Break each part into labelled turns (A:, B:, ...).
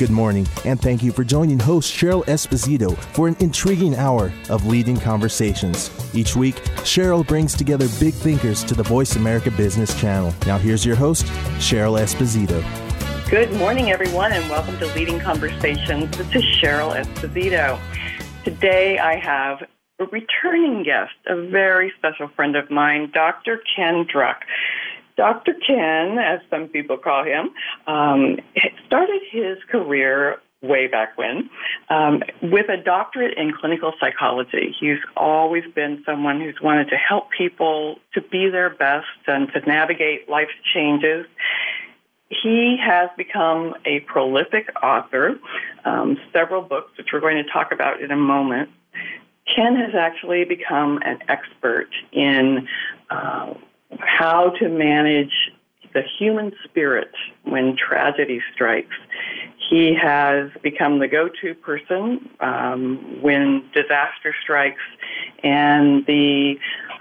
A: Good morning, and thank you for joining host Cheryl Esposito for an intriguing hour of leading conversations. Each week, Cheryl brings together big thinkers to the Voice America Business Channel. Now, here's your host, Cheryl Esposito.
B: Good morning, everyone, and welcome to Leading Conversations. This is Cheryl Esposito. Today, I have a returning guest, a very special friend of mine, Dr. Ken Druck. Dr. Ken, as some people call him, um, started his career way back when um, with a doctorate in clinical psychology. He's always been someone who's wanted to help people to be their best and to navigate life's changes. He has become a prolific author, um, several books, which we're going to talk about in a moment. Ken has actually become an expert in uh, how to manage the human spirit when tragedy strikes. He has become the go to person um, when disaster strikes, and the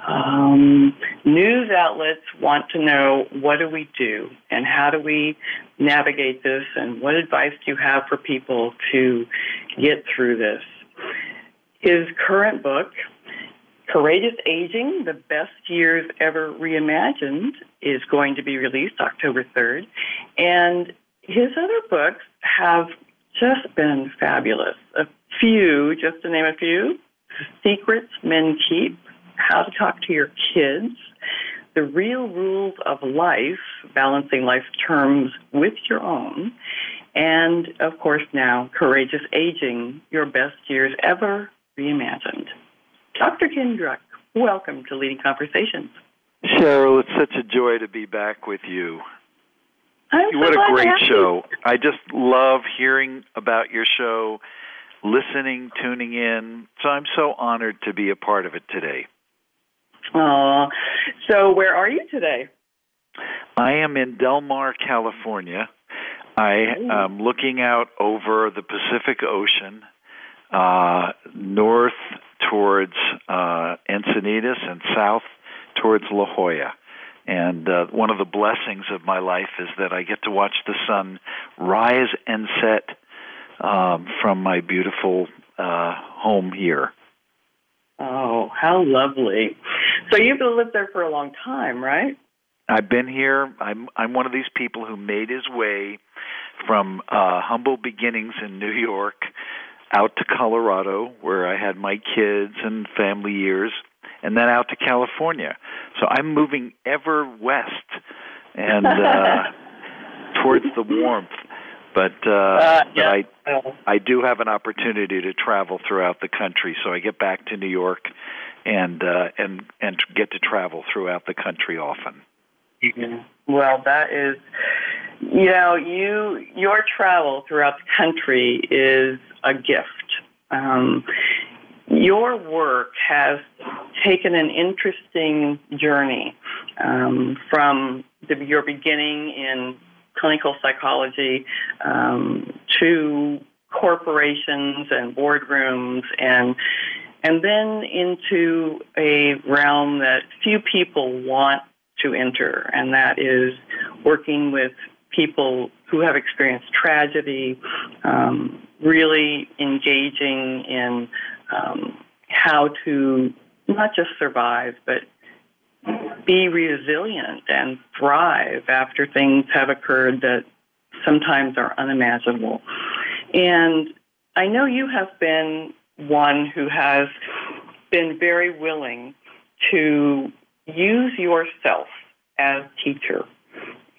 B: um, news outlets want to know what do we do and how do we navigate this, and what advice do you have for people to get through this. His current book, Courageous Aging, The Best Years Ever Reimagined, is going to be released October 3rd. And his other books have just been fabulous. A few, just to name a few Secrets Men Keep, How to Talk to Your Kids, The Real Rules of Life, Balancing Life's Terms with Your Own, and of course now, Courageous Aging, Your Best Years Ever Reimagined. Dr. Ken Druck, welcome to Leading Conversations.
C: Cheryl, it's such a joy to be back with you.
B: I'm
C: what
B: so
C: a great
B: glad to have
C: show. I just love hearing about your show, listening, tuning in. So I'm so honored to be a part of it today.
B: Aw. So, where are you today?
C: I am in Del Mar, California. I am looking out over the Pacific Ocean, uh, north towards uh, Encinitas and south towards La Jolla. And uh, one of the blessings of my life is that I get to watch the sun rise and set um, from my beautiful uh, home here.
B: Oh, how lovely. So, you've lived there for a long time, right?
C: I've been here. I'm I'm one of these people who made his way from uh, humble beginnings in New York out to Colorado, where I had my kids and family years, and then out to California. So I'm moving ever west and uh, towards the warmth. But uh,
B: Uh,
C: but. I. I do have an opportunity to travel throughout the country. So I get back to New York and uh, and and get to travel throughout the country often.
B: Yeah. Well, that is, you know, you your travel throughout the country is a gift. Um, your work has taken an interesting journey um, from the, your beginning in clinical psychology um, to corporations and boardrooms and and then into a realm that few people want to enter, and that is working with people who have experienced tragedy, um, really engaging in um, how to not just survive, but be resilient and thrive after things have occurred that sometimes are unimaginable. And I know you have been one who has been very willing to use yourself as teacher.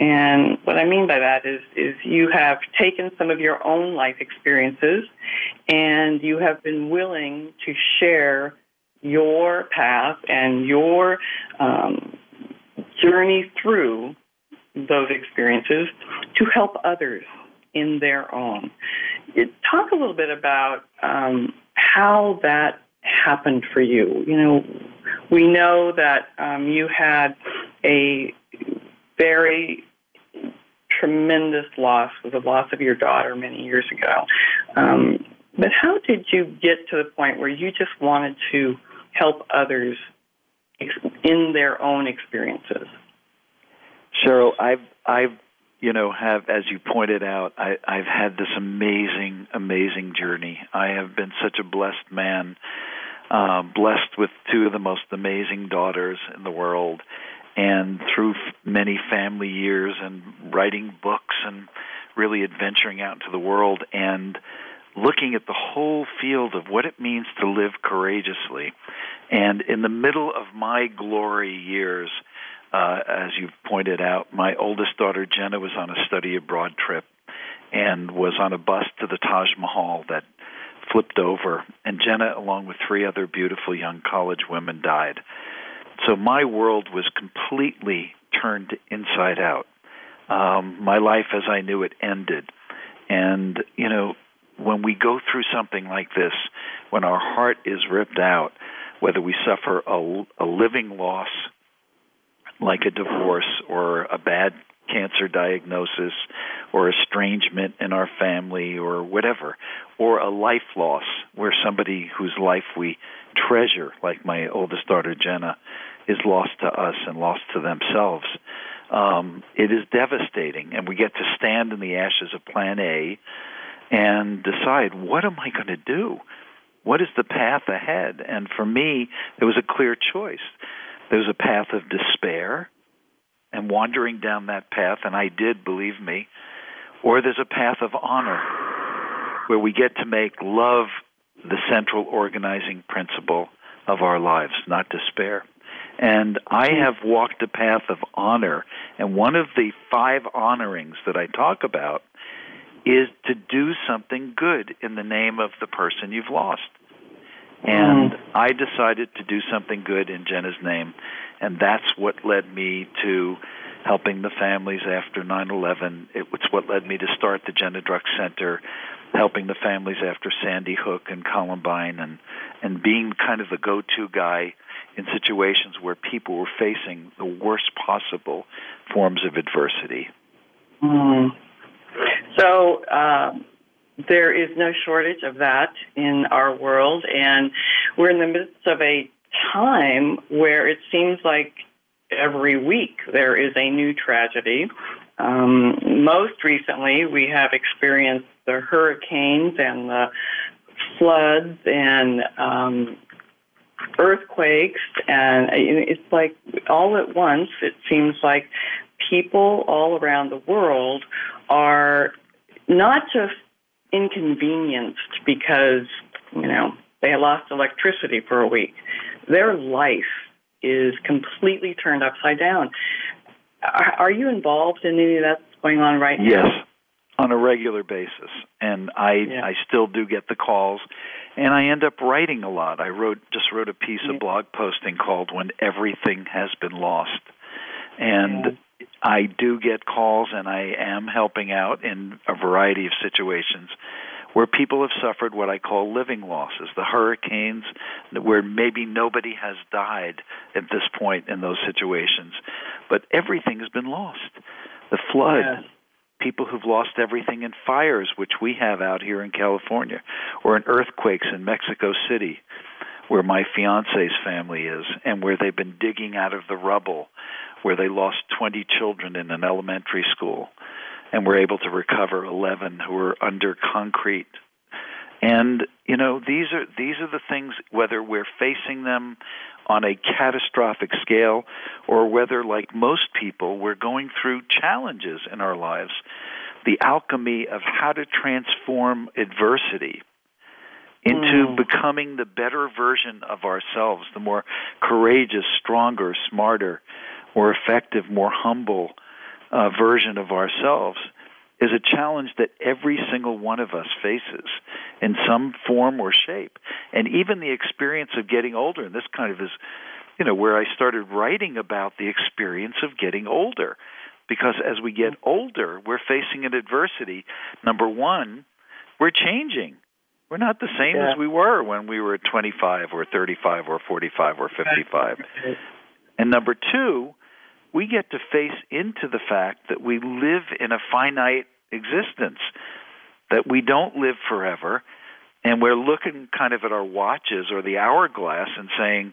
B: And what I mean by that is, is you have taken some of your own life experiences and you have been willing to share your path and your um, journey through those experiences to help others in their own. Talk a little bit about um, how that happened for you. You know, we know that um, you had a very tremendous loss with the loss of your daughter many years ago. Um, but how did you get to the point where you just wanted to help others in their own experiences?
C: Cheryl, I've I've you know, have, as you pointed out, I, I've had this amazing, amazing journey. I have been such a blessed man, uh, blessed with two of the most amazing daughters in the world, and through many family years and writing books and really adventuring out into the world and looking at the whole field of what it means to live courageously. And in the middle of my glory years, uh, as you've pointed out, my oldest daughter Jenna was on a study abroad trip and was on a bus to the Taj Mahal that flipped over, and Jenna, along with three other beautiful young college women, died. So my world was completely turned inside out. Um, my life as I knew it ended. And, you know, when we go through something like this, when our heart is ripped out, whether we suffer a, a living loss like a divorce or a bad cancer diagnosis or estrangement in our family or whatever, or a life loss where somebody whose life we treasure, like my oldest daughter Jenna, is lost to us and lost to themselves. Um, it is devastating, and we get to stand in the ashes of Plan A and decide what am I going to do? What is the path ahead? And for me, there was a clear choice. There was a path of despair and wandering down that path, and I did, believe me, or there's a path of honor where we get to make love the central organizing principle of our lives, not despair. And I have walked a path of honor, and one of the five honorings that I talk about is to do something good in the name of the person you've lost. And mm. I decided to do something good in Jenna's name, and that's what led me to helping the families after 9/11. It's what led me to start the Jenna Druck Center, helping the families after Sandy Hook and Columbine, and and being kind of the go-to guy in situations where people were facing the worst possible forms of adversity.
B: Mm. So um, there is no shortage of that in our world, and we're in the midst of a time where it seems like every week there is a new tragedy. Um, most recently, we have experienced the hurricanes and the floods and um, earthquakes, and it's like all at once. It seems like people all around the world are not just inconvenienced because, you know, they lost electricity for a week. Their life is completely turned upside down. Are, you involved in any of that's going on right
C: now? Yes, on a regular basis. And I yeah. I still do get the calls and I end up writing a lot. I wrote just wrote a piece yeah. of blog posting called When Everything Has Been Lost. And yeah. I do get calls, and I am helping out in a variety of situations where people have suffered what I call living losses, the hurricanes, where maybe nobody has died at this point in those situations, but everything has been lost. The flood, yes. People who've lost everything in fires, which we have out here in California, or in earthquakes in Mexico City, where my fiance's family is, and where they've been digging out of the rubble where they lost 20 children in an elementary school and were able to recover 11 who were under concrete. And you know these are these are the things whether we're facing them on a catastrophic scale or whether like most people we're going through challenges in our lives the alchemy of how to transform adversity into mm. becoming the better version of ourselves, the more courageous, stronger, smarter, more effective, more humble uh, version of ourselves is a challenge that every single one of us faces in some form or shape. And even the experience of getting older, and this kind of is, you know, where I started writing about the experience of getting older. Because as we get older, we're facing an adversity. Number one, we're changing. We're not the same yeah. as we were when we were 25 or 35 or 45 or 55. And number two, we get to face into the fact that we live in a finite existence, that we don't live forever, and we're looking kind of at our watches or the hourglass and saying,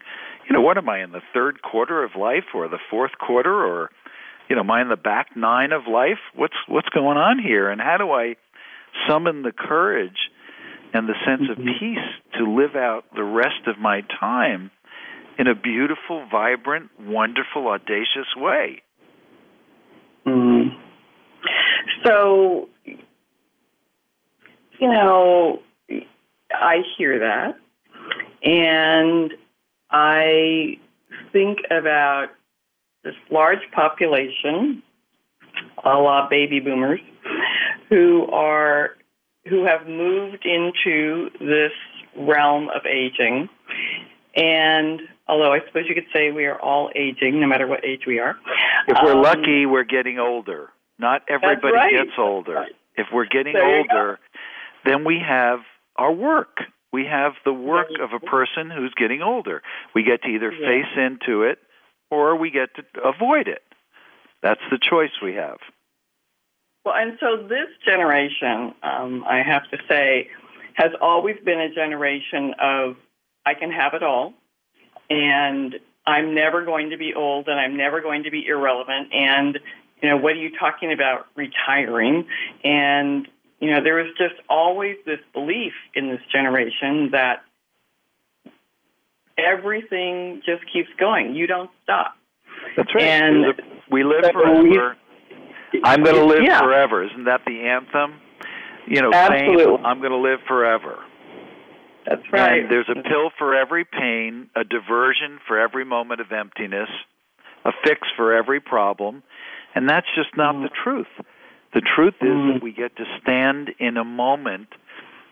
C: you know, what am I in the third quarter of life or the fourth quarter or you know, am I in the back nine of life? What's what's going on here? And how do I summon the courage and the sense of
B: Mm-hmm.
C: peace to live out the rest of my time in a beautiful, vibrant, wonderful, audacious way?
B: Mm. So, you know, I hear that, and I think about this large population, a la baby boomers, who are who have moved into this realm of aging. And although I suppose you could say we are all aging, no matter what age we are.
C: If we're
B: um,
C: lucky, we're getting older. Not everybody
B: right.
C: gets older. If we're getting
B: There
C: older, then we have our work. We have the work of a person who's getting older. We get to either
B: Yeah.
C: face into it or we get to avoid it. That's the choice we have.
B: Well, and so this generation, um, I have to say, has always been a generation of I can have it all, and I'm never going to be old, and I'm never going to be irrelevant, and you know what are you talking about retiring? And you know there was just always this belief in this generation that everything just keeps going. You don't stop.
C: That's right.
B: And
C: we live
B: we-
C: forever. I'm going to live
B: Yeah.
C: forever. Isn't that the anthem? You know,
B: Absolutely.
C: pain, I'm going to live forever.
B: That's right.
C: And there's a pill for every pain, a diversion for every moment of emptiness, a fix for every problem, and that's just not
B: Mm.
C: the truth. The truth is
B: Mm.
C: that we get to stand in a moment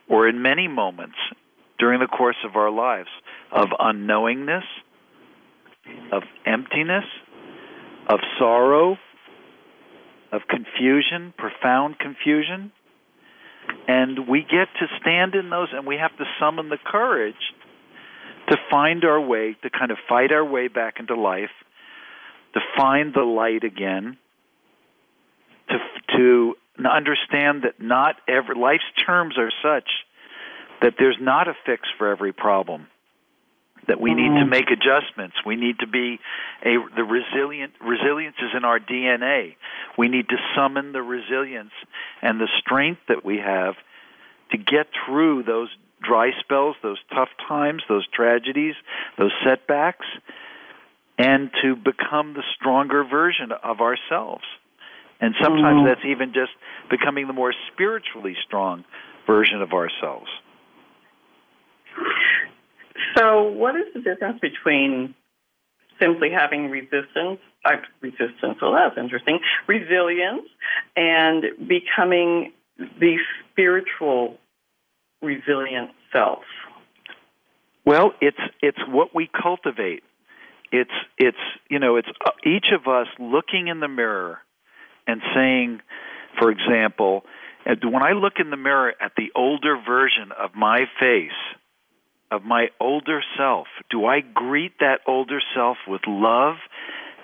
C: or in many moments during the course of our lives of unknowingness, of emptiness, of sorrow, of confusion, profound confusion. And we get to stand in those and we have to summon the courage to find our way, to kind of fight our way back into life, to find the light again, to to understand that not every life's terms are such that there's not a fix for every problem. That we need to
B: Mhm.
C: make adjustments. We need to be a the resilient resilience is in our DNA. We need to summon the resilience and the strength that we have to get through those dry spells, those tough times, those tragedies, those setbacks, and to become the stronger version of ourselves. And sometimes
B: Mhm.
C: that's even just becoming the more spiritually strong version of ourselves.
B: So, what is the difference between simply having resistance, uh, resistance? Well, that's interesting. Resilience and becoming the spiritual resilient self.
C: Well, it's it's what we cultivate. It's it's you know it's uh, each of us looking in the mirror and saying, for example, when I look in the mirror at the older version of my face, of my older self, do I greet that older self with love,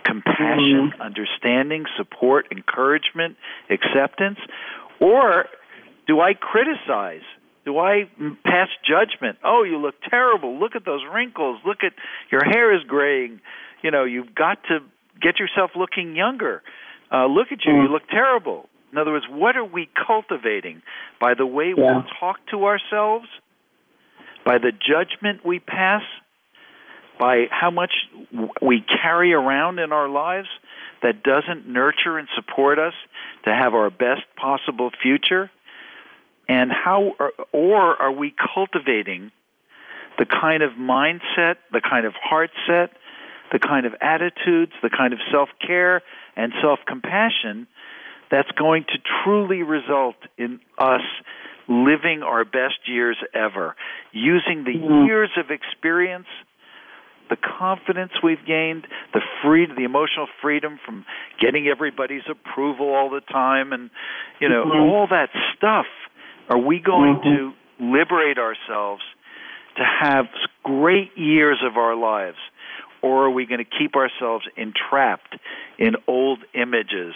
C: compassion, mm-hmm. understanding, support, encouragement, acceptance, or do I criticize? Do I pass judgment? Oh, you look terrible. Look at those wrinkles. Look at your hair is graying. You know, you've got to get yourself looking younger. Uh, look at you. You look terrible. In other words, what are we cultivating by the way we
B: Yeah.
C: talk to ourselves, by the judgment we pass, by how much we carry around in our lives that doesn't nurture and support us to have our best possible future? And how, or, or are we cultivating the kind of mindset, the kind of heart set, the kind of attitudes, the kind of self care and self compassion that's going to truly result in us living our best years ever, using the
B: Mhm.
C: years of experience, the confidence we've gained, the free, the emotional freedom from getting everybody's approval all the time, and you know
B: Mhm.
C: all that stuff. Are we going
B: Mhm.
C: to liberate ourselves to have great years of our lives, or are we going to keep ourselves entrapped in old images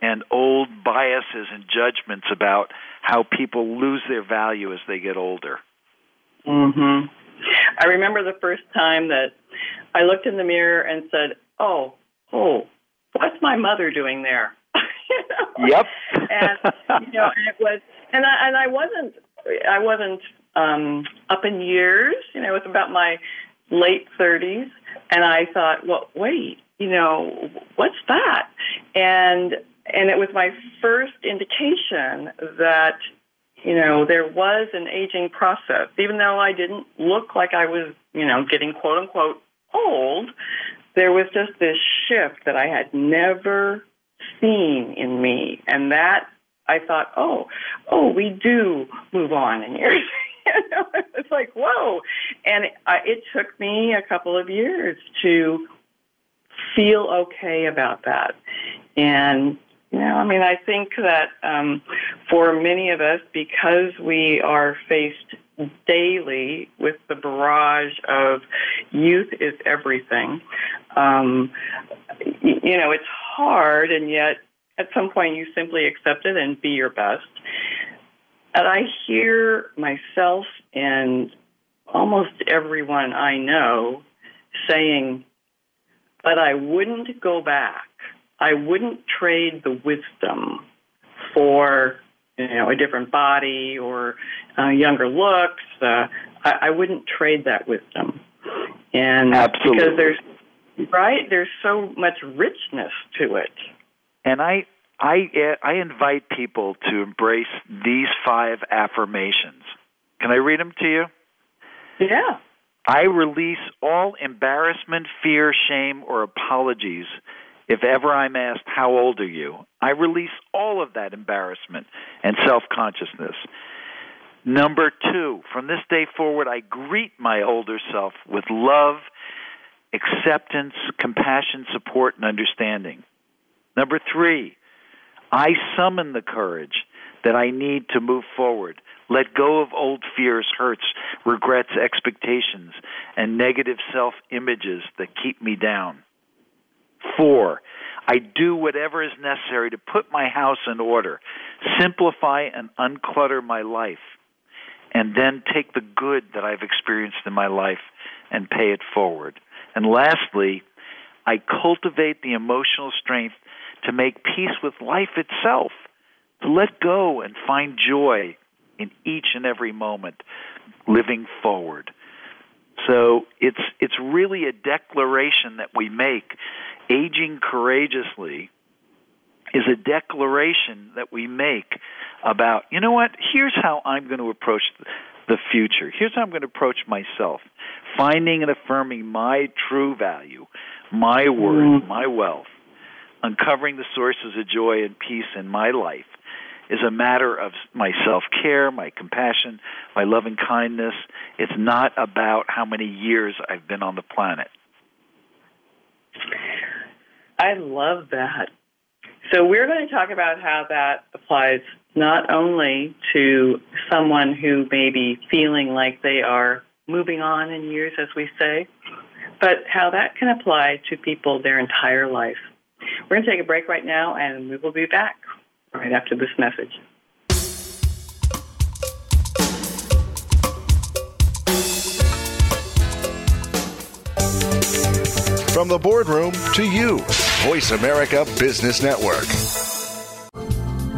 C: and old biases and judgments about how people lose their value as they get older?
B: hmm I remember the first time that I looked in the mirror and said, "Oh, oh, what's my mother doing there?
C: you know? Yep.
B: and you know, and it was, and I and I wasn't, I wasn't um, up in years. You know, it was about my late thirties, and I thought, well, wait, you know, what's that? And and it was my first indication that you know there was an aging process, even though I didn't look like I was, you know, getting quote unquote old. There was just this shift that I had never seen in me, and that I thought, oh, oh, we do move on in years. you know, it's like whoa, and it, I, it took me a couple of years to feel okay about that, and you know, I mean, I think that um, for many of us, because we are faced daily with the barrage of youth is everything. Um, you know, it's hard, and yet at some point you simply accept it and be your best. And I hear myself and almost everyone I know saying, but I wouldn't go back. I wouldn't trade the wisdom for you know a different body or uh, younger looks. Uh, I, I wouldn't trade that wisdom, and
C: Absolutely.
B: because there's right there's so much richness to it.
C: And I I I invite people to embrace these five affirmations. Can I read them to you?
B: Yeah.
C: I release all embarrassment, fear, shame, or apologies if ever I'm asked, How old are you? I release all of that embarrassment and self consciousness. Number two, from this day forward, I greet my older self with love, acceptance, compassion, support, and understanding. Number three, I summon the courage that I need to move forward. Let go of old fears, hurts, regrets, expectations, and negative self images that keep me down. Four, I do whatever is necessary to put my house in order, simplify and unclutter my life, and then take the good that I've experienced in my life and pay it forward. And lastly, I cultivate the emotional strength to make peace with life itself, to let go and find joy in each and every moment, living forward. So it's it's really a declaration that we make. Aging courageously is a declaration that we make about, you know what, here's how I'm going to approach the future. Here's how I'm going to approach myself. Finding and affirming my true value, my worth, mm. my wealth, uncovering the sources of joy and peace in my life is a matter of my self care, my compassion, my loving kindness. It's not about how many years I've been on the planet.
B: I love that. So, we're going to talk about how that applies not only to someone who may be feeling like they are moving on in years, as we say, but how that can apply to people their entire life. We're going to take a break right now, and we will be back right after this message.
D: From the boardroom to you, Voice America Business Network.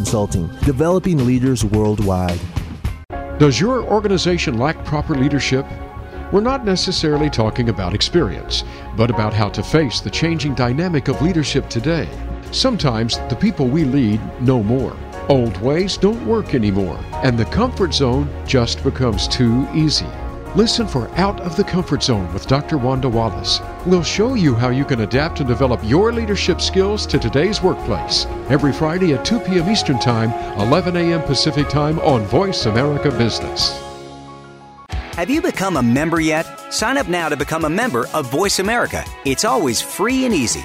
A: Consulting, developing leaders worldwide.
E: Does your organization lack proper leadership? We're not necessarily talking about experience, but about how to face the changing dynamic of leadership today. Sometimes the people we lead know more. Old ways don't work anymore, and the comfort zone just becomes too easy. Listen for Out of the Comfort Zone with Dr. Wanda Wallace. We'll show you how you can adapt and develop your leadership skills to today's workplace. Every Friday at 2 p.m. Eastern Time, 11 a.m. Pacific Time on Voice America Business.
F: Have you become a member yet? Sign up now to become a member of Voice America. It's always free and easy.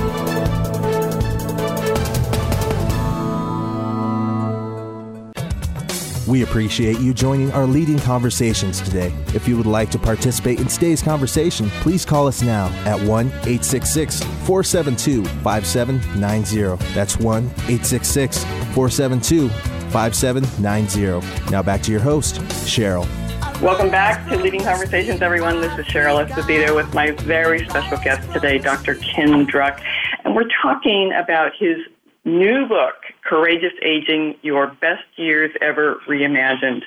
A: We appreciate you joining our leading conversations today. If you would like to participate in today's conversation, please call us now at 1 866 472 5790. That's 1 866 472 5790. Now back to your host, Cheryl.
B: Welcome back to Leading Conversations, everyone. This is Cheryl Esposito with my very special guest today, Dr. Ken Druck. And we're talking about his new book, Courageous Aging Your Best Years Ever Reimagined.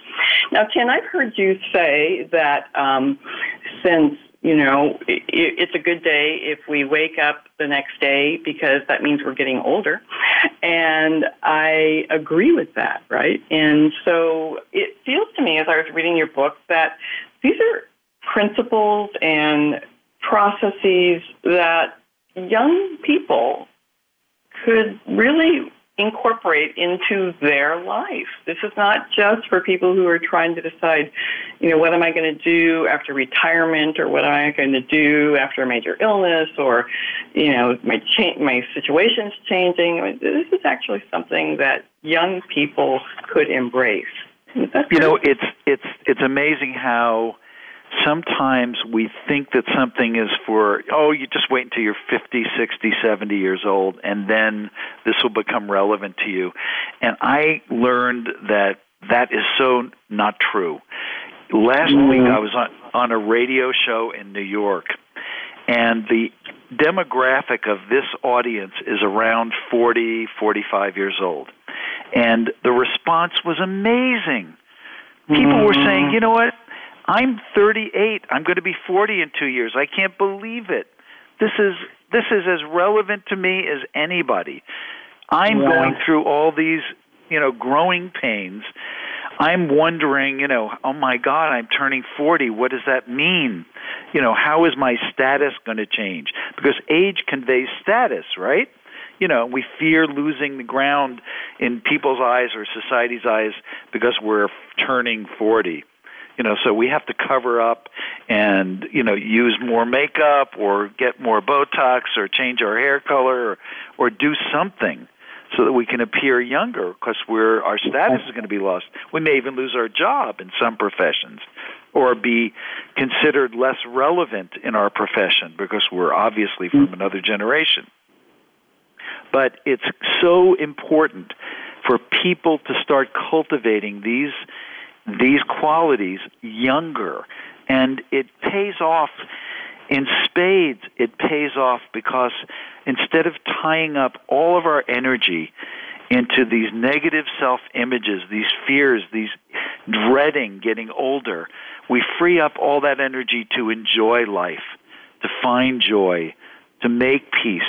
B: Now, Ken, I've heard you say that um, since you know, it, it's a good day if we wake up the next day because that means we're getting older. And I agree with that, right? And so it feels to me as I was reading your book that these are principles and processes that young people could really incorporate into their life. This is not just for people who are trying to decide, you know, what am I going to do after retirement or what am I going to do after a major illness or, you know, my cha- my situation's changing. I mean, this is actually something that young people could embrace.
C: You know, it's it's it's amazing how sometimes we think that something is for oh you just wait until you're 50 60 70 years old and then this will become relevant to you. And i learned that that is so not true. Last mm-hmm. week i was on on a radio show in new york and the demographic of this audience is around 40 45 years old. And the response was amazing. People were saying mm-hmm. you know what I'm 38. I'm going to be 40 in 2 years. I can't believe it. This is this is as relevant to me as anybody. I'm yeah. going through all these, you know, growing pains. I'm wondering, you know, oh my God, I'm turning 40. What does that mean? You know, how is my status going to change? Because age conveys status, right? You know, we fear losing the ground in people's eyes or society's eyes because we're turning 40 you know so we have to cover up and you know use more makeup or get more botox or change our hair color or, or do something so that we can appear younger because we're our status is going to be lost. We may even lose our job in some professions or be considered less relevant in our profession because we're obviously from mm. another generation. But it's so important for people to start cultivating these these qualities younger. And it pays off in spades. It pays off because instead of tying up all of our energy into these negative self images, these fears, these dreading getting older, we free up all that energy to enjoy life, to find joy, to make peace,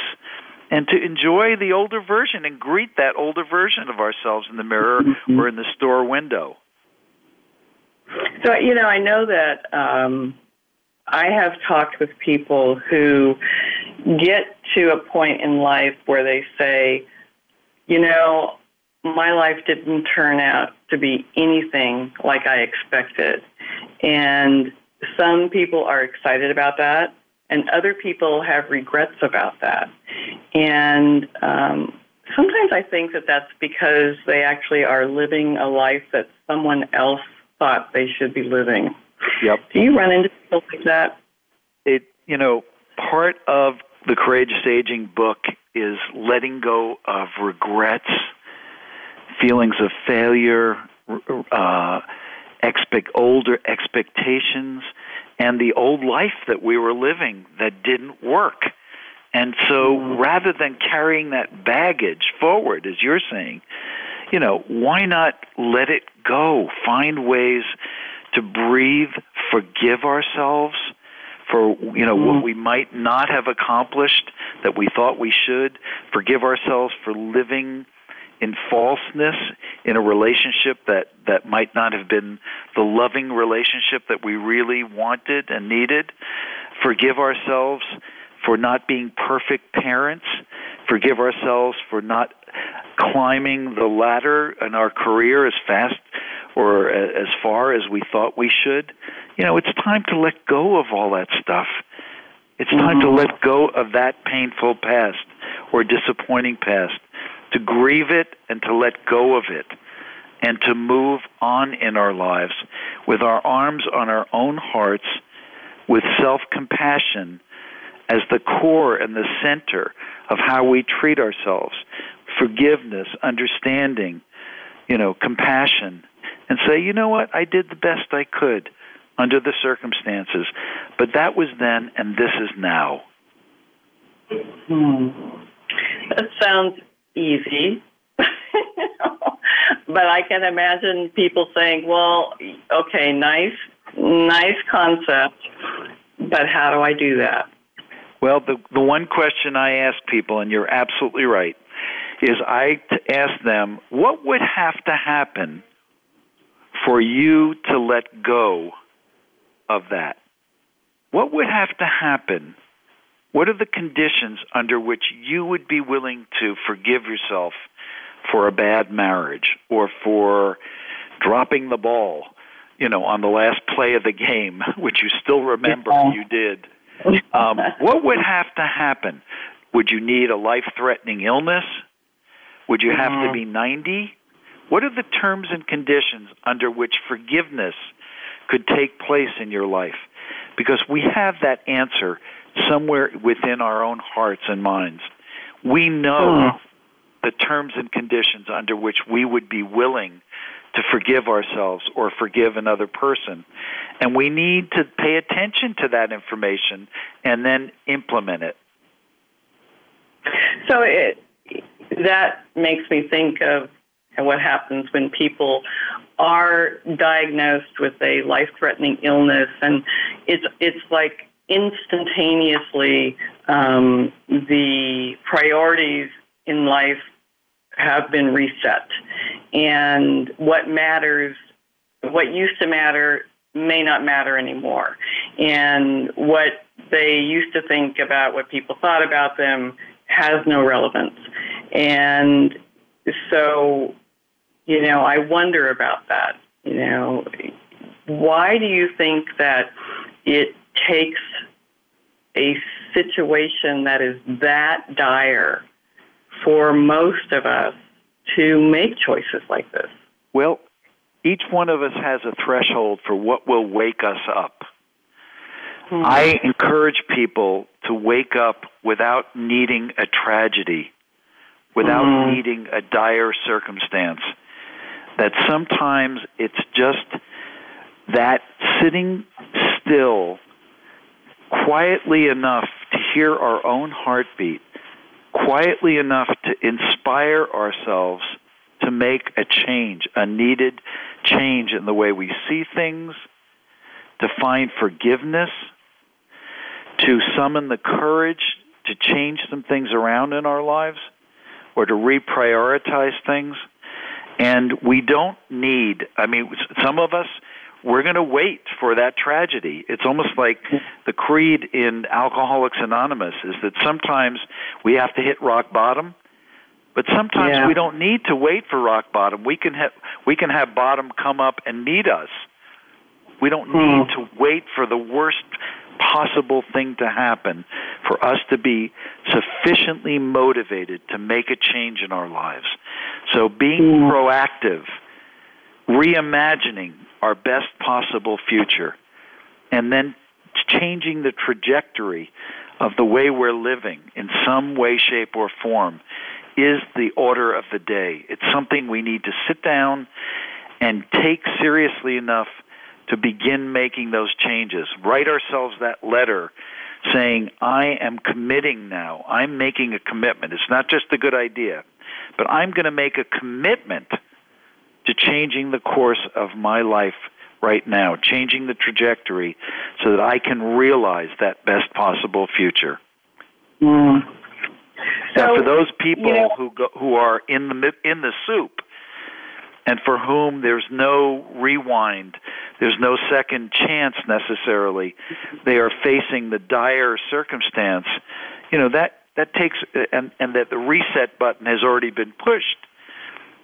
C: and to enjoy the older version and greet that older version of ourselves in the mirror mm-hmm. or in the store window.
B: So, you know, I know that um, I have talked with people who get to a point in life where they say, you know, my life didn't turn out to be anything like I expected. And some people are excited about that, and other people have regrets about that. And um, sometimes I think that that's because they actually are living a life that someone else thought they should be living.
C: Yep.
B: Do you run into people like that?
C: It, you know, part of the Courageous Aging book is letting go of regrets, feelings of failure, uh, expect older expectations, and the old life that we were living that didn't work. And so rather than carrying that baggage forward, as you're saying, you know, why not let it go? Find ways to breathe, forgive ourselves for you know what mm-hmm. we might not have accomplished that we thought we should, forgive ourselves for living in falseness in a relationship that that might not have been the loving relationship that we really wanted and needed. Forgive ourselves for not being perfect parents. Forgive ourselves for not climbing the ladder in our career as fast or as far as we thought we should you know it's time to let go of all that stuff. It's time to mm-hmm. let go of that painful past or disappointing past to grieve it and to let go of it and to move on in our lives with our arms on our own hearts with self compassion as the core and the center of how we treat ourselves forgiveness understanding you know compassion and say you know what i did the best i could under the circumstances but that was then and this is now
B: hmm. that sounds easy. but I can imagine people saying, well, okay, nice, nice concept, but how do I do that?
C: Well, the, the one question I ask people, and you're absolutely right, is I ask them, what would have to happen for you to let go of that? What would have to happen what are the conditions under which you would be willing to forgive yourself for a bad marriage or for dropping the ball, you know, on the last play of the game, which you still remember yeah. you did? Um, what would have to happen? Would you need a life threatening illness? Would you have to be 90? What are the terms and conditions under which forgiveness could take place in your life? Because we have that answer somewhere within our own hearts and minds. We know hmm. the terms and conditions under which we would be willing to forgive ourselves or forgive another person. And we need to pay attention to that information and then implement it.
B: So it, that makes me think of what happens when people are diagnosed with a life-threatening illness, and it's it's like instantaneously um, the priorities in life have been reset. And what matters, what used to matter, may not matter anymore. And what they used to think about, what people thought about them, has no relevance. And so, you know, I wonder about that. You know, why do you think that it takes a situation that is that dire for most of us to make choices like this?
C: Well, each one of us has a threshold for what will wake us up. Mm-hmm. I encourage people to wake up without needing a tragedy, without mm-hmm. needing a dire circumstance. That sometimes it's just that sitting still quietly enough to hear our own heartbeat, quietly enough to inspire ourselves to make a change, a needed change in the way we see things, to find forgiveness, to summon the courage to change some things around in our lives or to reprioritize things. And we don't need, I mean, some of us, we're going to wait for that tragedy. It's almost like the creed in Alcoholics Anonymous is that sometimes we have to hit rock bottom, but sometimes yeah. we don't need to wait for rock bottom. We can have we can have bottom come up and meet us. We don't hmm. need to wait for the worst possible thing to happen for us to be sufficiently motivated to make a change in our lives. So being mm. proactive, reimagining our best possible future, and then changing the trajectory of the way we're living in some way, shape, or form is the order of the day. It's something we need to sit down and take seriously enough to begin making those changes. Write ourselves that letter saying, I am committing now. I'm making a commitment. It's not just a good idea, but I'm going to make a commitment to changing the course of my life right now, changing the trajectory so that I can realize that best possible future.
B: Mm.
C: now, for those people
B: you know-
C: who go, who are in the in the soup, and for whom there's no rewind, there's no second chance necessarily, they are facing the dire circumstance. You know that that takes and and that the reset button has already been pushed.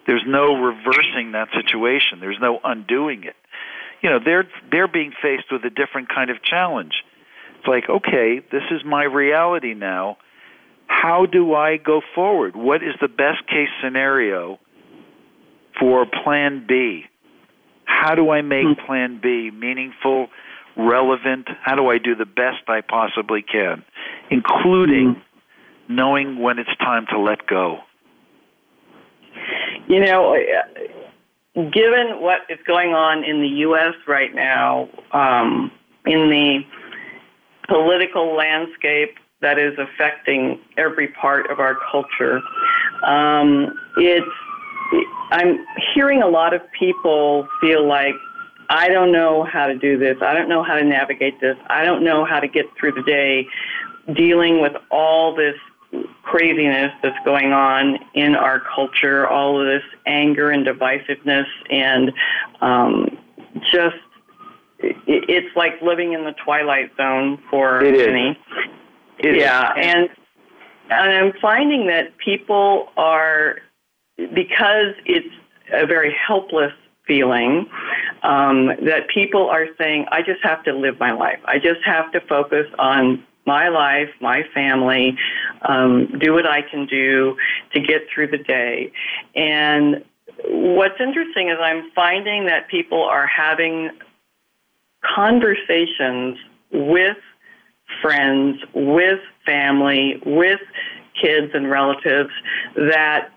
C: There's no reversing that situation. There's no undoing it. You know they're they're being faced with a different kind of challenge. It's like, okay, this is my reality now. How do I go forward? What is the best case scenario for plan B? How do I make plan B meaningful, relevant? How do I do the best I possibly can, including knowing when it's time to let go?
B: You know, uh, given what is going on in the U.S. right now, um, in the political landscape that is affecting every part of our culture, um, it's I'm hearing a lot of people feel like I don't know how to do this. I don't know how to navigate this. I don't know how to get through the day dealing with all this craziness that's going on in our culture, all of this anger and divisiveness, and um, just it, it's like living in the twilight zone for
C: It is.
B: many.
C: It is.
B: yeah, and and I'm finding that people are because it's a very helpless feeling um, that people are saying, I just have to live my life. I just have to focus on my life, my family, um, do what I can do to get through the day. And what's interesting is I'm finding that people are having conversations with friends, with family, with kids and relatives that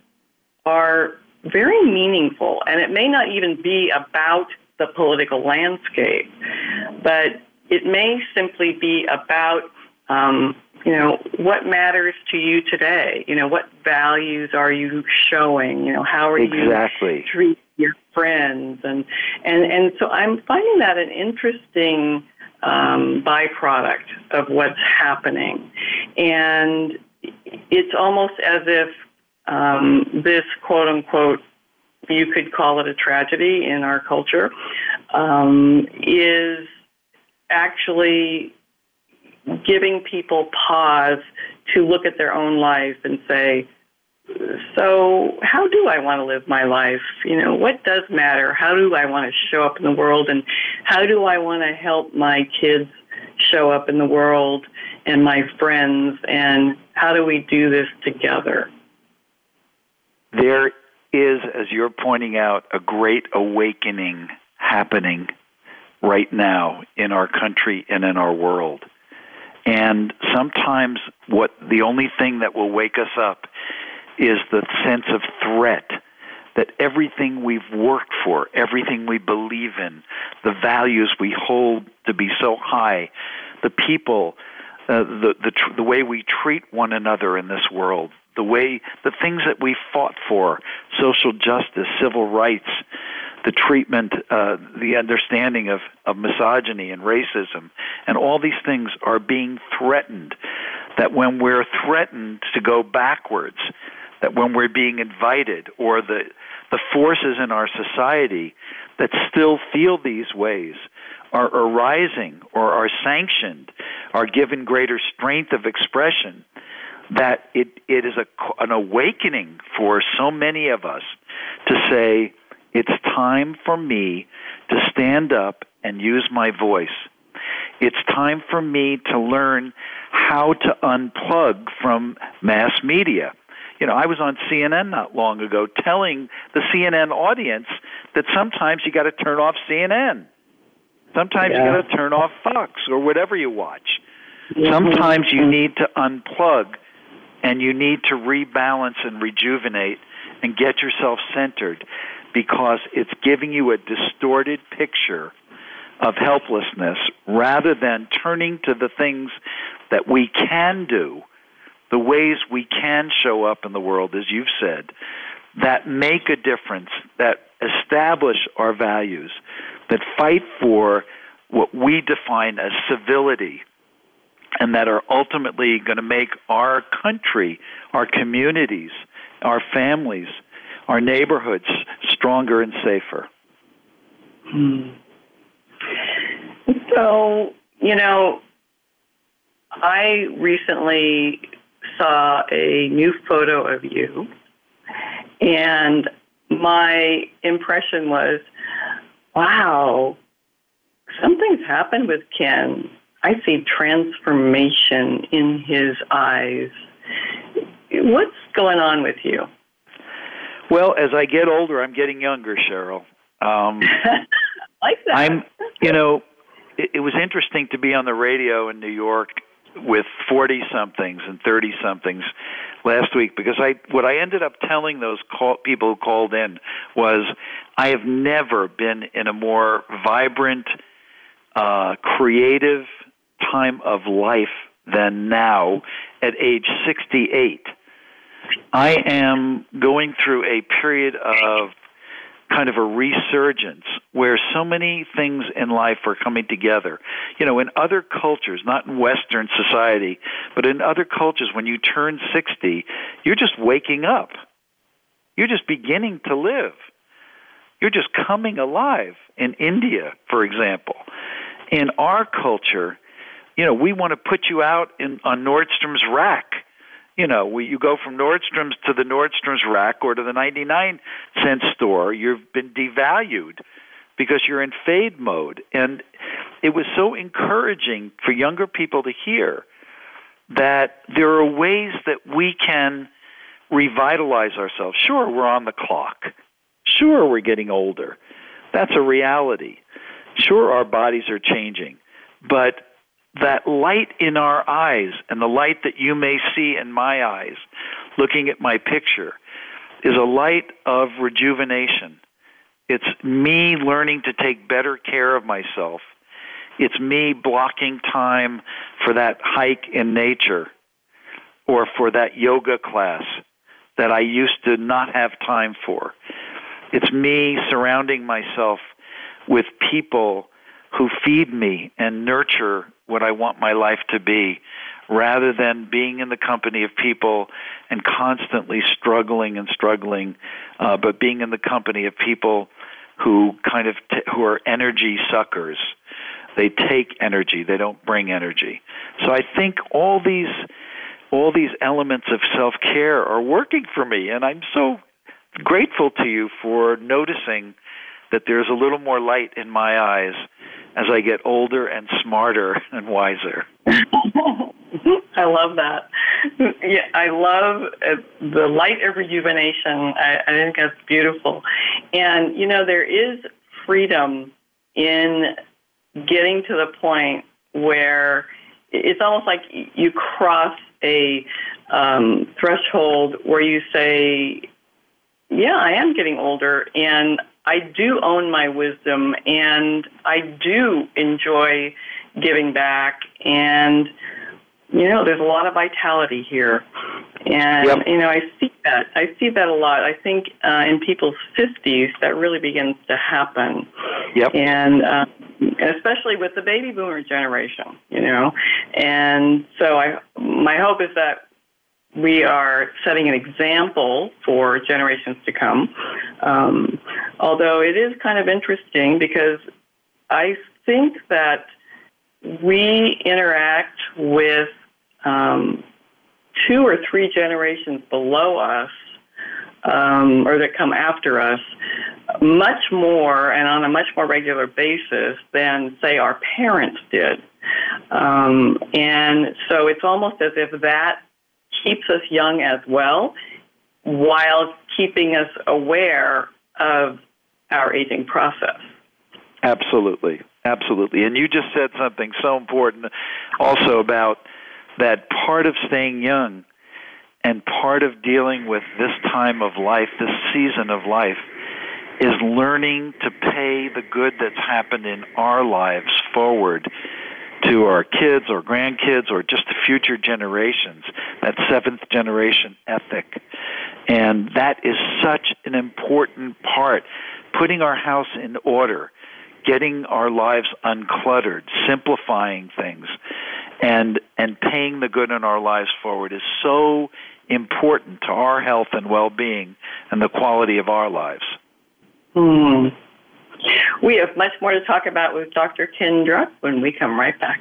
B: are very meaningful. And it may not even be about the political landscape, but it may simply be about, um, you know, what matters to you today. You know, what values are you showing? You know, how are
C: Exactly.
B: you treat your friends? And and and so I'm finding that an interesting um, byproduct of what's happening, and it's almost as if um, this quote unquote you could call it a tragedy in our culture um, is actually giving people pause to look at their own life and say so how do I want to live my life? You know, what does matter? How do I want to show up in the world and how do I want to help my kids show up in the world and my friends and how do we do this together?
C: There is, as you're pointing out, a great awakening happening right now in our country and in our world. And sometimes what the only thing that will wake us up is the sense of threat that everything we've worked for, everything we believe in, the values we hold to be so high, the people, uh, the the tr- the way we treat one another in this world, the way the things that we fought for, social justice, civil rights, the treatment, uh, the understanding of, of misogyny and racism, and all these things are being threatened. That when we're threatened to go backwards, that when we're being invited, or the the forces in our society that still feel these ways are arising or are sanctioned, are given greater strength of expression, that it, it is a, an awakening for so many of us to say, it's time for me to stand up and use my voice. It's time for me to learn how to unplug from mass media. You know, I was on CNN not long ago telling the CNN audience that sometimes you got to turn off CNN. Sometimes
B: Yeah.
C: you got to turn off Fox or whatever you watch. Mm-hmm. Sometimes you need to unplug and you need to rebalance and rejuvenate and get yourself centered because it's giving you a distorted picture of helplessness rather than turning to the things that we can do, the ways we can show up in the world, as you've said, that make a difference, that establish our values, that fight for what we define as civility, and that are ultimately going to make our country, our communities, our families, our neighborhoods stronger and safer.
B: Hmm. So, you know, I recently saw a new photo of you, and my impression was, wow, something's happened with Ken. I see transformation in his eyes. What's going on with you?
C: Well, as I get older, I'm getting younger, Cheryl. Um,
B: like that.
C: I'm, you know, it, it was interesting to be on the radio in New York with 40 somethings and 30 somethings last week because I what I ended up telling those call, people who called in was I have never been in a more vibrant uh creative time of life than now at age 68 I am going through a period of kind of a resurgence where so many things in life are coming together. You know, in other cultures, not in Western society, but in other cultures, when you turn 60, you're just waking up. You're just beginning to live. You're just coming alive. In India, for example. In our culture, you know, we want to put you out in on Nordstrom's rack you know, we, you go from Nordstrom's to the Nordstrom's rack or to the 99 cent store, you've been devalued because you're in fade mode. And it was so encouraging for younger people to hear that there are ways that we can revitalize ourselves. Sure, we're on the clock. Sure, we're getting older. That's a reality. Sure, our bodies are changing. But that light in our eyes and the light that you may see in my eyes looking at my picture is a light of rejuvenation. It's me learning to take better care of myself. It's me blocking time for that hike in nature or for that yoga class that I used to not have time for. It's me surrounding myself with people who feed me and nurture what I want my life to be rather than being in the company of people and constantly struggling and struggling, uh, but being in the company of people who kind of t- who are energy suckers. They take energy; they don't bring energy. So I think all these all these elements of self care are working for me, and I'm so grateful to you for noticing that there's a little more light in my eyes as I get older and smarter and wiser.
B: I love that. Yeah, I love uh, the light of rejuvenation. I, I think that's beautiful. And, you know, there is freedom in getting to the point where it's almost like you cross a um, threshold where you say, yeah, I am getting older and I do own my wisdom and I do enjoy giving back and you know there's a lot of vitality here. And yep. you know I see that. I see that a lot. I think uh, in people's 50s that really begins to happen.
C: Yep.
B: And uh, especially with the baby boomer generation you know? And so I my hope is that we are setting an example for generations to come. Um, although it is kind of interesting because I think that we interact with um, two or three generations below us um, or that come after us much more and on a much more regular basis than, say, our parents did. Um, and so it's almost as if that keeps us young as well while keeping us aware of our aging process.
C: Absolutely. Absolutely. And you just said something so important also about that part of staying young and part of dealing with this time of life, this season of life, is learning to pay the good that's happened in our lives forward to our kids or grandkids or just the future generations, that seventh generation ethic. And that is such an important part. Putting our house in order, getting our lives uncluttered, simplifying things, and, and paying the good in our lives forward is so important to our health and well being and the quality of our lives.
B: Hmm. We have much more to talk about with Dr. Ken Druck when we come right back.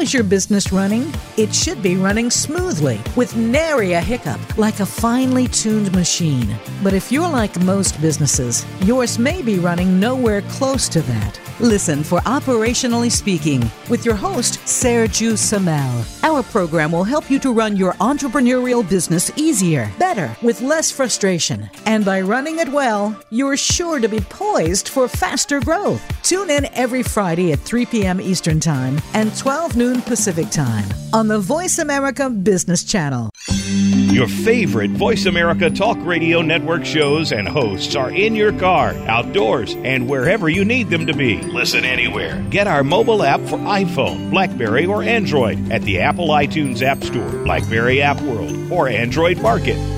G: Is your business running? It should be running smoothly with nary a hiccup, like a finely tuned machine. But if you're like most businesses, yours may be running nowhere close to that. Listen for Operationally Speaking with your host, Sergio Samel. Our program will help you to run your entrepreneurial business easier, better, with less frustration. And by running it well, you're sure to be poised for faster growth. Tune in every Friday at 3 p.m. Eastern Time and 12 noon Pacific Time on the Voice America Business Channel.
H: Your favorite Voice America Talk Radio Network shows and hosts are in your car, outdoors, and wherever you need them to be. Listen anywhere. Get our mobile app for iPhone, Blackberry, or Android at the Apple iTunes App Store, Blackberry App World, or Android Market.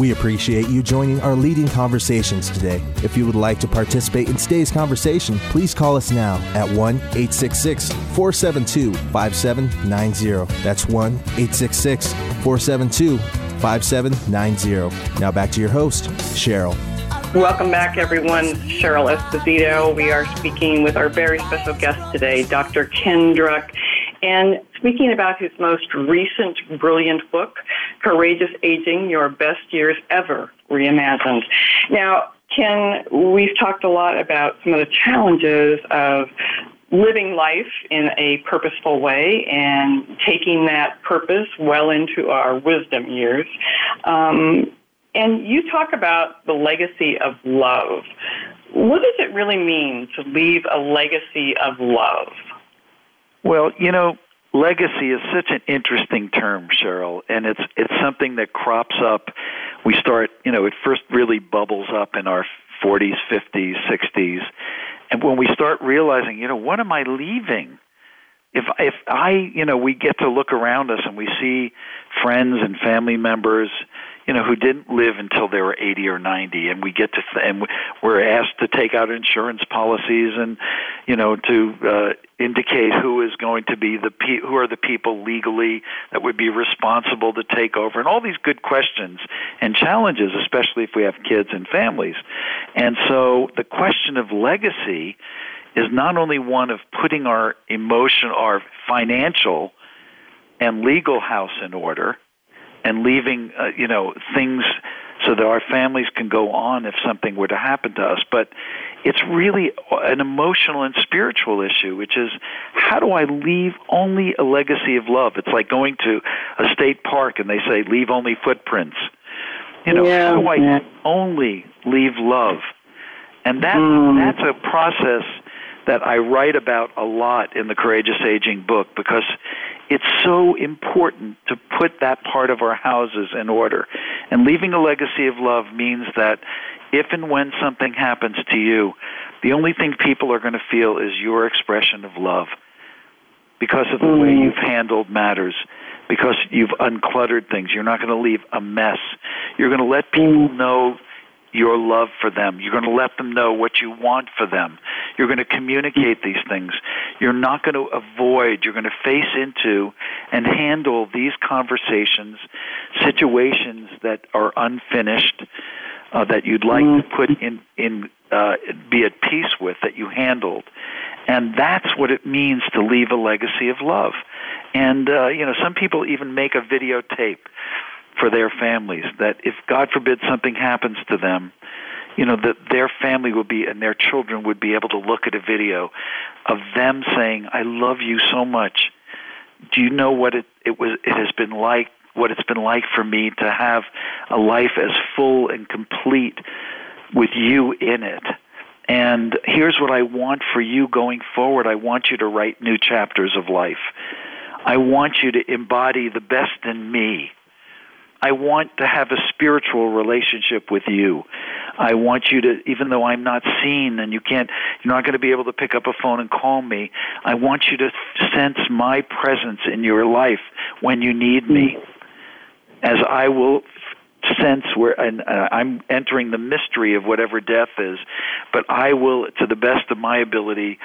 A: We appreciate you joining our leading conversations today. If you would like to participate in today's conversation, please call us now at 1 866 472 5790. That's 1 866 472 5790. Now back to your host, Cheryl.
B: Welcome back, everyone. Cheryl Esposito. We are speaking with our very special guest today, Dr. Ken Druck, and speaking about his most recent brilliant book, Courageous Aging Your Best Years Ever Reimagined. Now, Ken, we've talked a lot about some of the challenges of living life in a purposeful way and taking that purpose well into our wisdom years. Um, and you talk about the legacy of love. What does it really mean to leave a legacy of love?
C: Well, you know, legacy is such an interesting term, Cheryl, and it's it's something that crops up. We start, you know, it first really bubbles up in our 40s, 50s, 60s, and when we start realizing, you know, what am I leaving? If if I, you know, we get to look around us and we see friends and family members you know, who didn't live until they were 80 or 90, and we get to th- and we're asked to take out insurance policies and, you know, to uh, indicate who is going to be the pe- who are the people legally that would be responsible to take over, and all these good questions and challenges, especially if we have kids and families. And so, the question of legacy is not only one of putting our emotion, our financial and legal house in order and leaving uh, you know things so that our families can go on if something were to happen to us but it's really an emotional and spiritual issue which is how do i leave only a legacy of love it's like going to a state park and they say leave only footprints you know
B: yeah,
C: how do i
B: yeah.
C: only leave love and that
B: Mm.
C: that's a process that I write about a lot in the Courageous Aging book because it's so important to put that part of our houses in order. And leaving a legacy of love means that if and when something happens to you, the only thing people are going to feel is your expression of love because of the mm. way you've handled matters, because you've uncluttered things. You're not going to leave a mess. You're going to let people mm. know your love for them. You're going to let them know what you want for them. You're going to communicate these things. You're not going to avoid, you're going to face into and handle these conversations, situations that are unfinished, uh, that you'd like to put in, in uh, be at peace with, that you handled. And that's what it means to leave a legacy of love. And, uh, you know, some people even make a videotape for their families that if God forbid something happens to them, you know that their family would be and their children would be able to look at a video of them saying, "I love you so much." Do you know what it it was? It has been like what it's been like for me to have a life as full and complete with you in it. And here's what I want for you going forward. I want you to write new chapters of life. I want you to embody the best in me. I want to have a spiritual relationship with you. I want you to, even though I'm not seen and you can't, you're not going to be able to pick up a phone and call me, I want you to sense my presence in your life when you need me. As I will sense where and uh, I'm entering the mystery of whatever death is, but I will, to the best of my ability,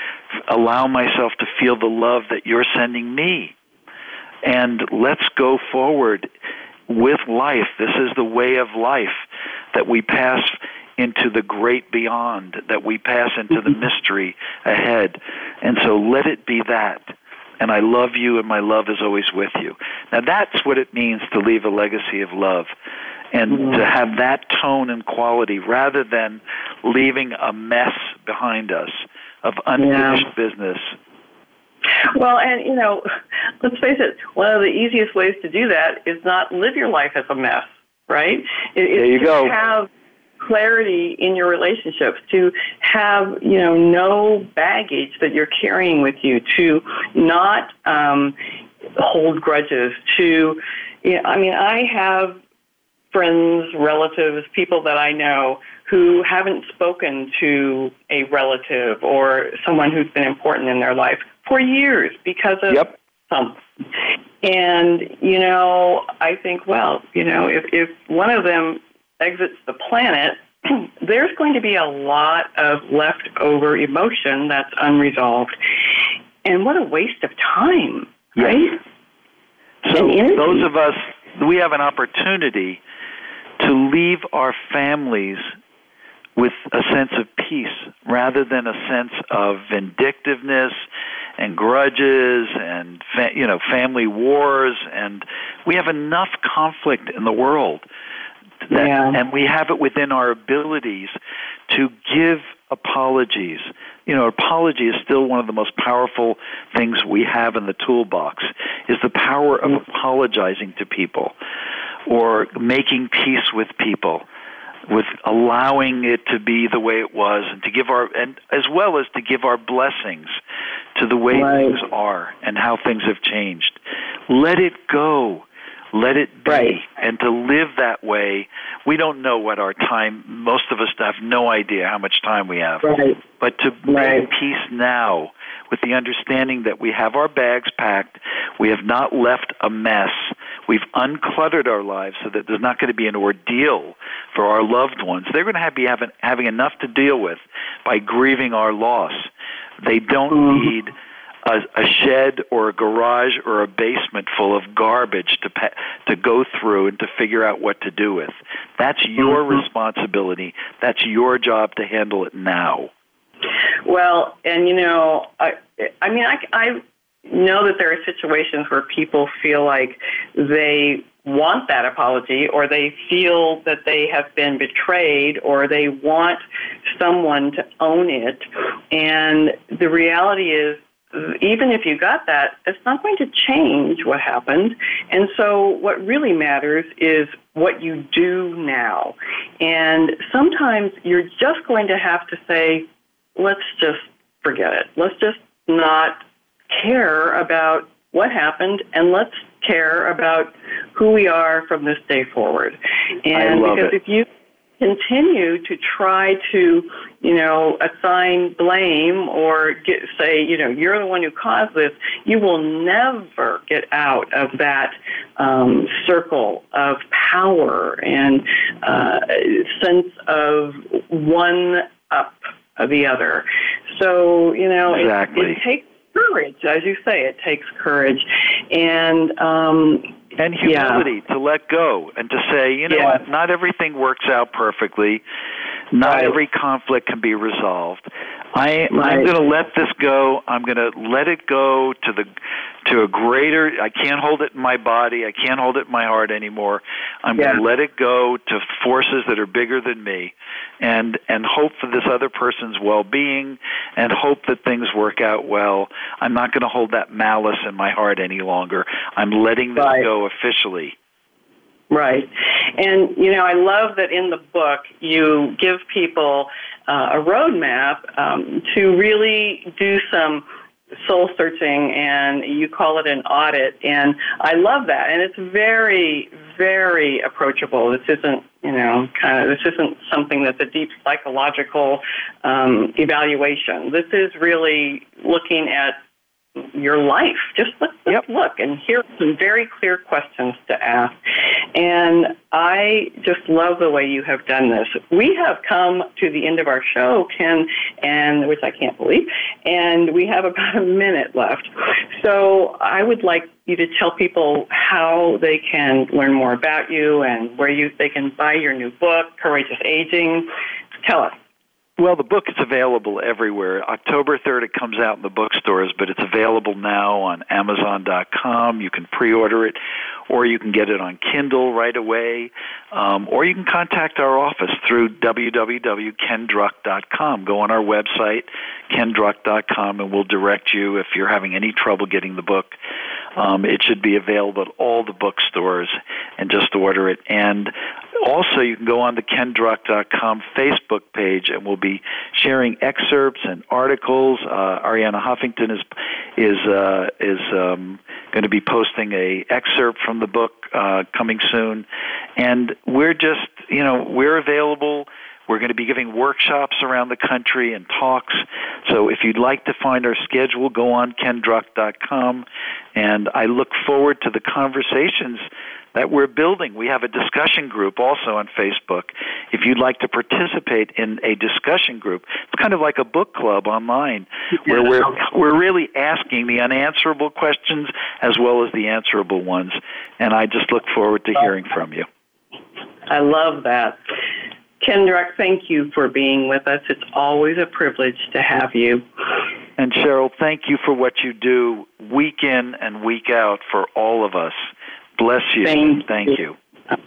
C: allow myself to feel the love that you're sending me. And let's go forward with life. This is the way of life that we pass into the great beyond, that we pass into the mystery ahead. And so let it be that. And I love you, and my love is always with you. Now, that's what it means to leave a legacy of love and mm-hmm. to have that tone and quality rather than leaving a mess behind us of unfinished yeah. business
B: well, and you know, let's face it, one of the easiest ways to do that is not live your life as a mess, right?
C: It, there you
B: to
C: go.
B: Have clarity in your relationships, to have you know no baggage that you're carrying with you, to not um, hold grudges, to you know, I mean, I have friends, relatives, people that I know who haven't spoken to a relative or someone who's been important in their life for years because of
C: yep.
B: something. And, you know, I think, well, you know, if, if one of them exits the planet, there's going to be a lot of leftover emotion that's unresolved. And what a waste of time,
C: yes.
B: right?
C: So, those of us, we have an opportunity to leave our families with a sense of peace rather than a sense of vindictiveness and grudges and fa- you know family wars and we have enough conflict in the world that,
B: yeah.
C: and we have it within our abilities to give apologies. You know, apology is still one of the most powerful things we have in the toolbox is the power of apologizing to people or making peace with people with allowing it to be the way it was and to give our and as well as to give our blessings to the way
B: right.
C: things are and how things have changed let it go let it be
B: right.
C: and to live that way we don't know what our time most of us have no idea how much time we have
B: right.
C: but to
B: right.
C: make peace now with the understanding that we have our bags packed we have not left a mess We've uncluttered our lives so that there's not going to be an ordeal for our loved ones. They're going to have, be having, having enough to deal with by grieving our loss. They don't
B: mm-hmm.
C: need a, a shed or a garage or a basement full of garbage to pa- to go through and to figure out what to do with. That's your
B: mm-hmm.
C: responsibility. That's your job to handle it now.
B: Well, and you know, I I mean, I I know that there are situations where people feel like they want that apology or they feel that they have been betrayed or they want someone to own it. And the reality is, even if you got that, it's not going to change what happened. And so, what really matters is what you do now. And sometimes you're just going to have to say, let's just forget it. Let's just not care about what happened and let's care about who we are from this day forward. And because
C: it.
B: if you continue to try to, you know, assign blame or get, say, you know, you're the one who caused this, you will never get out of that um, circle of power and uh, sense of one up of the other. So, you know,
C: exactly.
B: it, it takes courage, as you say, it takes courage. And, um,
C: and humility
B: yeah.
C: to let go and to say, you know
B: yes.
C: what, not everything works out perfectly. Not
B: right.
C: every conflict can be resolved. I
B: right.
C: I'm going to let this go. I'm going to let it go to the to a greater. I can't hold it in my body. I can't hold it in my heart anymore. I'm
B: yeah.
C: going to let it go to forces that are bigger than me, and and hope for this other person's well-being, and hope that things work out well. I'm not going to hold that malice in my heart any longer. I'm letting this
B: right.
C: go officially.
B: Right. And, you know, I love that in the book you give people uh, a roadmap um, to really do some soul searching and you call it an audit and I love that. And it's very very approachable. This isn't you know kind of this isn't something that's a deep psychological um, evaluation. This is really looking at your life. Just look,
C: yep.
B: look, and here are some very clear questions to ask. And I just love the way you have done this. We have come to the end of our show, Ken, and which I can't believe, and we have about a minute left. So I would like you to tell people how they can learn more about you and where you they can buy your new book, Courageous Aging. Tell us.
C: Well, the book is available everywhere. October 3rd, it comes out in the bookstores, but it's available now on Amazon.com. You can pre order it, or you can get it on Kindle right away, um, or you can contact our office through www.kendruck.com. Go on our website, kendruck.com, and we'll direct you if you're having any trouble getting the book. Um, it should be available at all the bookstores and just order it. And also, you can go on the kendruck.com Facebook page, and we'll be sharing excerpts and articles. Uh, Arianna Huffington is is uh, is um, going to be posting a excerpt from the book uh, coming soon, and we're just you know we're available. We're going to be giving workshops around the country and talks. So if you'd like to find our schedule, go on kendruck.com. And I look forward to the conversations that we're building. We have a discussion group also on Facebook. If you'd like to participate in a discussion group, it's kind of like a book club online where we're we're really asking the unanswerable questions as well as the answerable ones. And I just look forward to hearing from you.
B: I love that. Ken Druck, thank you for being with us. It's always a privilege to have you.
C: And Cheryl, thank you for what you do week in and week out for all of us. Bless you.
B: Thank,
C: thank you.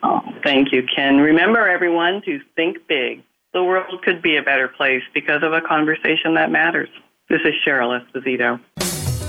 B: Oh, thank you, Ken. Remember, everyone, to think big. The world could be a better place because of a conversation that matters. This is Cheryl Esposito.